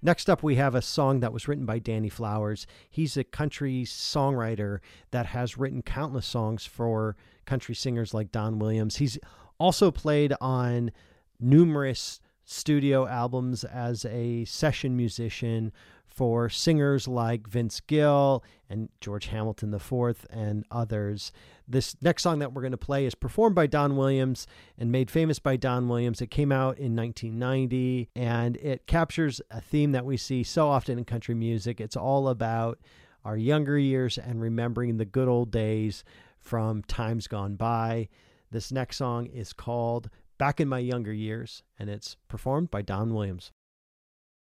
Next up, we have a song that was written by Danny Flowers. He's a country songwriter that has written countless songs for country singers like Don Williams. He's also played on numerous studio albums as a session musician for singers like Vince Gill and George Hamilton IV and others. This next song that we're going to play is performed by Don Williams and made famous by Don Williams. It came out in 1990 and it captures a theme that we see so often in country music. It's all about our younger years and remembering the good old days from times gone by. This next song is called Back in My Younger Years, and it's performed by Don Williams.